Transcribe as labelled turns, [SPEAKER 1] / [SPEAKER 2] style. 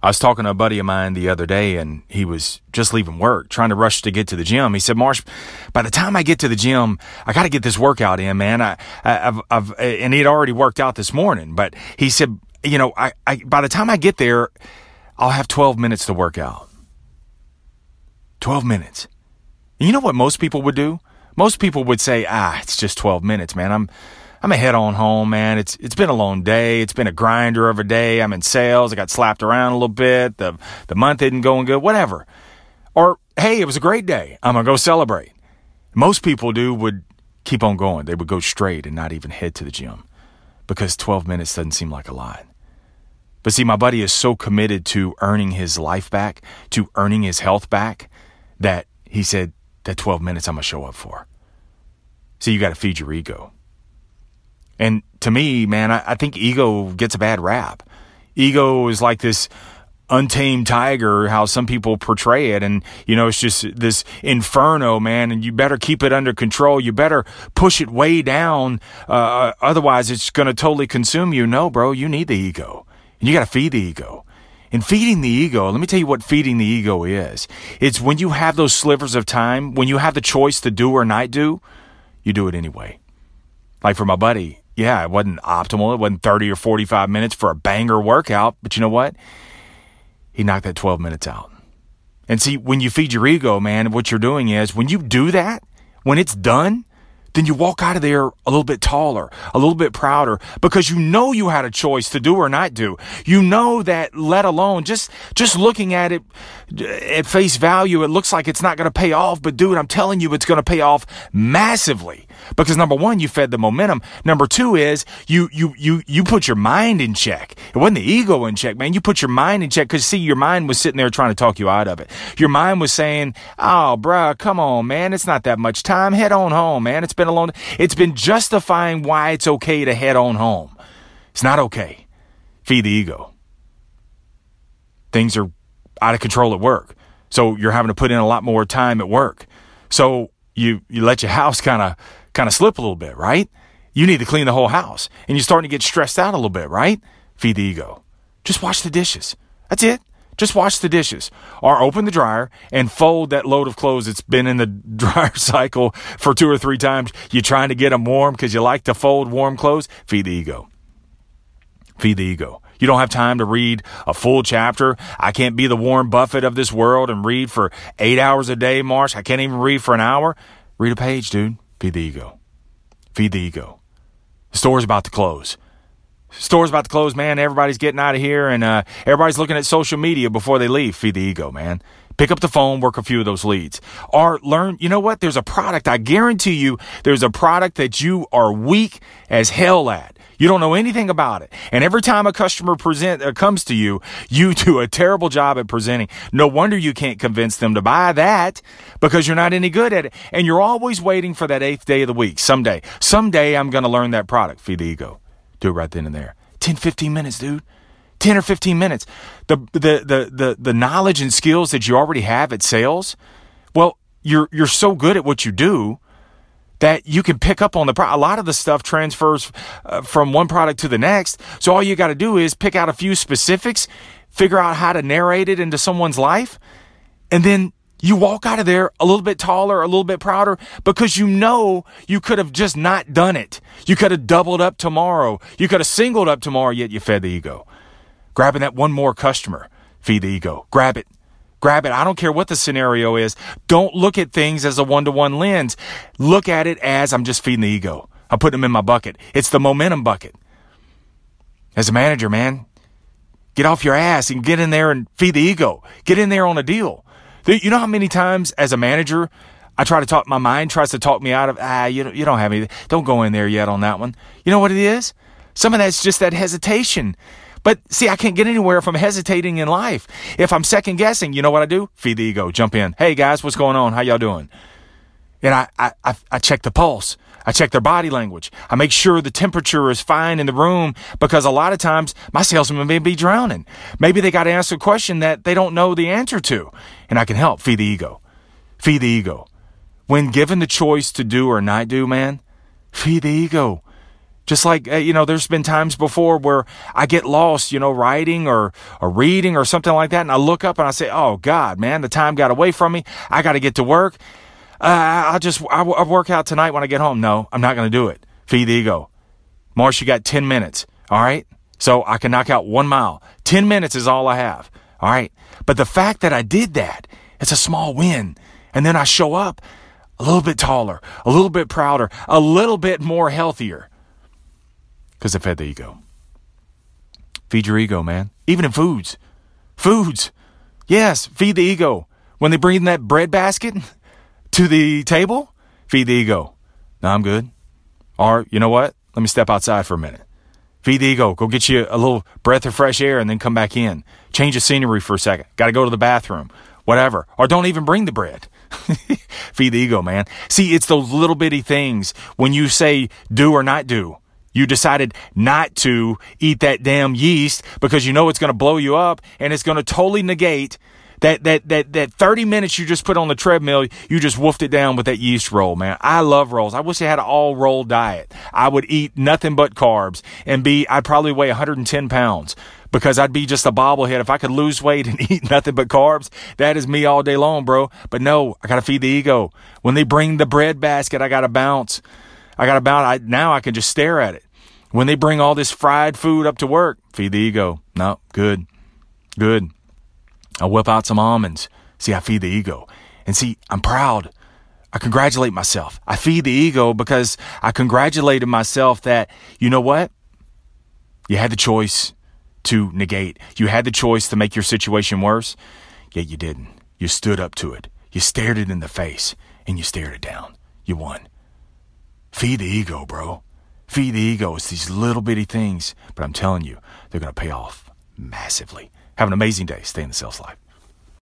[SPEAKER 1] I was talking to a buddy of mine the other day, and he was just leaving work, trying to rush to get to the gym. He said, "Marsh, by the time I get to the gym, I got to get this workout in, man. I, have I've, and he had already worked out this morning, but he said, you know, I, I, by the time I get there, I'll have 12 minutes to work out. 12 minutes. You know what most people would do? Most people would say, ah, it's just 12 minutes, man. I'm, I'm a head on home, man. It's it's been a long day. It's been a grinder of a day. I'm in sales. I got slapped around a little bit. The the month isn't going good. Whatever. Or hey, it was a great day. I'm gonna go celebrate. Most people do would keep on going. They would go straight and not even head to the gym because 12 minutes doesn't seem like a lot. But see, my buddy is so committed to earning his life back, to earning his health back, that he said that 12 minutes I'm gonna show up for. See, you got to feed your ego. And to me, man, I, I think ego gets a bad rap. Ego is like this untamed tiger, how some people portray it. And, you know, it's just this inferno, man. And you better keep it under control. You better push it way down. Uh, otherwise, it's going to totally consume you. No, bro, you need the ego. And you got to feed the ego. And feeding the ego, let me tell you what feeding the ego is. It's when you have those slivers of time, when you have the choice to do or not do, you do it anyway. Like for my buddy, yeah, it wasn't optimal. It wasn't 30 or 45 minutes for a banger workout, but you know what? He knocked that 12 minutes out. And see, when you feed your ego, man, what you're doing is when you do that, when it's done, then you walk out of there a little bit taller, a little bit prouder because you know you had a choice to do or not do. You know that let alone just, just looking at it at face value, it looks like it's not going to pay off. But dude, I'm telling you, it's going to pay off massively because number one, you fed the momentum. Number two is you, you, you, you put your mind in check. It wasn't the ego in check, man. You put your mind in check because see, your mind was sitting there trying to talk you out of it. Your mind was saying, Oh, bruh, come on, man. It's not that much time. Head on home, man. It's been a long, it's been justifying why it's okay to head on home. It's not okay. Feed the ego. Things are out of control at work. So you're having to put in a lot more time at work. So you, you let your house kind of kind of slip a little bit, right? You need to clean the whole house and you're starting to get stressed out a little bit, right? Feed the ego. Just wash the dishes. That's it. Just wash the dishes or open the dryer and fold that load of clothes that's been in the dryer cycle for two or three times. You're trying to get them warm because you like to fold warm clothes. Feed the ego. Feed the ego. You don't have time to read a full chapter. I can't be the Warren Buffett of this world and read for eight hours a day, Marsh. I can't even read for an hour. Read a page, dude. Feed the ego. Feed the ego. The store's about to close. Store's about to close, man. Everybody's getting out of here, and uh, everybody's looking at social media before they leave. Feed the ego, man. Pick up the phone, work a few of those leads. Or learn, you know what? There's a product, I guarantee you, there's a product that you are weak as hell at. You don't know anything about it. And every time a customer present uh, comes to you, you do a terrible job at presenting. No wonder you can't convince them to buy that because you're not any good at it. And you're always waiting for that eighth day of the week. Someday, someday I'm going to learn that product. Feed the ego. Do it right then and there. 10, 15 minutes, dude. 10 or 15 minutes. The, the, the, the, the knowledge and skills that you already have at sales, well, you're, you're so good at what you do that you can pick up on the pro- a lot of the stuff transfers uh, from one product to the next. So all you got to do is pick out a few specifics, figure out how to narrate it into someone's life, and then you walk out of there a little bit taller, a little bit prouder because you know you could have just not done it. You could have doubled up tomorrow. You could have singled up tomorrow, yet you fed the ego. Grabbing that one more customer, feed the ego. Grab it. Grab it. I don't care what the scenario is. Don't look at things as a one to one lens. Look at it as I'm just feeding the ego. I'm putting them in my bucket. It's the momentum bucket. As a manager, man, get off your ass and get in there and feed the ego. Get in there on a deal. You know how many times as a manager, I try to talk, my mind tries to talk me out of, ah, you don't, you don't have any, don't go in there yet on that one. You know what it is? Some of that's just that hesitation. But see, I can't get anywhere if I'm hesitating in life. If I'm second guessing, you know what I do? Feed the ego, jump in. Hey guys, what's going on? How y'all doing? And I, I, I, check the pulse. I check their body language. I make sure the temperature is fine in the room because a lot of times my salesman may be drowning. Maybe they got to answer a question that they don't know the answer to. And I can help feed the ego. Feed the ego. When given the choice to do or not do, man, feed the ego. Just like, uh, you know, there's been times before where I get lost, you know, writing or, or reading or something like that. And I look up and I say, oh, God, man, the time got away from me. I got to get to work. Uh, I'll just, I'll work out tonight when I get home. No, I'm not going to do it. Feed the ego. Marsh, you got 10 minutes. All right. So I can knock out one mile. 10 minutes is all I have. All right. But the fact that I did that, it's a small win. And then I show up a little bit taller, a little bit prouder, a little bit more healthier because I fed the ego. Feed your ego, man. Even in foods. Foods. Yes, feed the ego. When they bring in that bread basket to the table, feed the ego. No, I'm good. Or, you know what? Let me step outside for a minute. Feed the ego. Go get you a little breath of fresh air and then come back in. Change the scenery for a second. Got to go to the bathroom. Whatever. Or don't even bring the bread. Feed the ego, man. See, it's those little bitty things when you say do or not do. You decided not to eat that damn yeast because you know it's going to blow you up and it's going to totally negate that, that, that, that 30 minutes you just put on the treadmill, you just woofed it down with that yeast roll, man. I love rolls. I wish I had an all roll diet. I would eat nothing but carbs and be, I'd probably weigh 110 pounds because I'd be just a bobblehead. If I could lose weight and eat nothing but carbs, that is me all day long, bro. But no, I got to feed the ego. When they bring the bread basket, I got to bounce. I got to bounce. I, now I can just stare at it. When they bring all this fried food up to work, feed the ego. No, good, good. I whip out some almonds. See, I feed the ego. And see, I'm proud. I congratulate myself. I feed the ego because I congratulated myself that, you know what? You had the choice to negate. You had the choice to make your situation worse, yet you didn't. You stood up to it. You stared it in the face and you stared it down. You won. Feed the ego, bro. Feed the ego. It's these little bitty things, but I'm telling you, they're going to pay off massively. Have an amazing day. Stay in the sales life.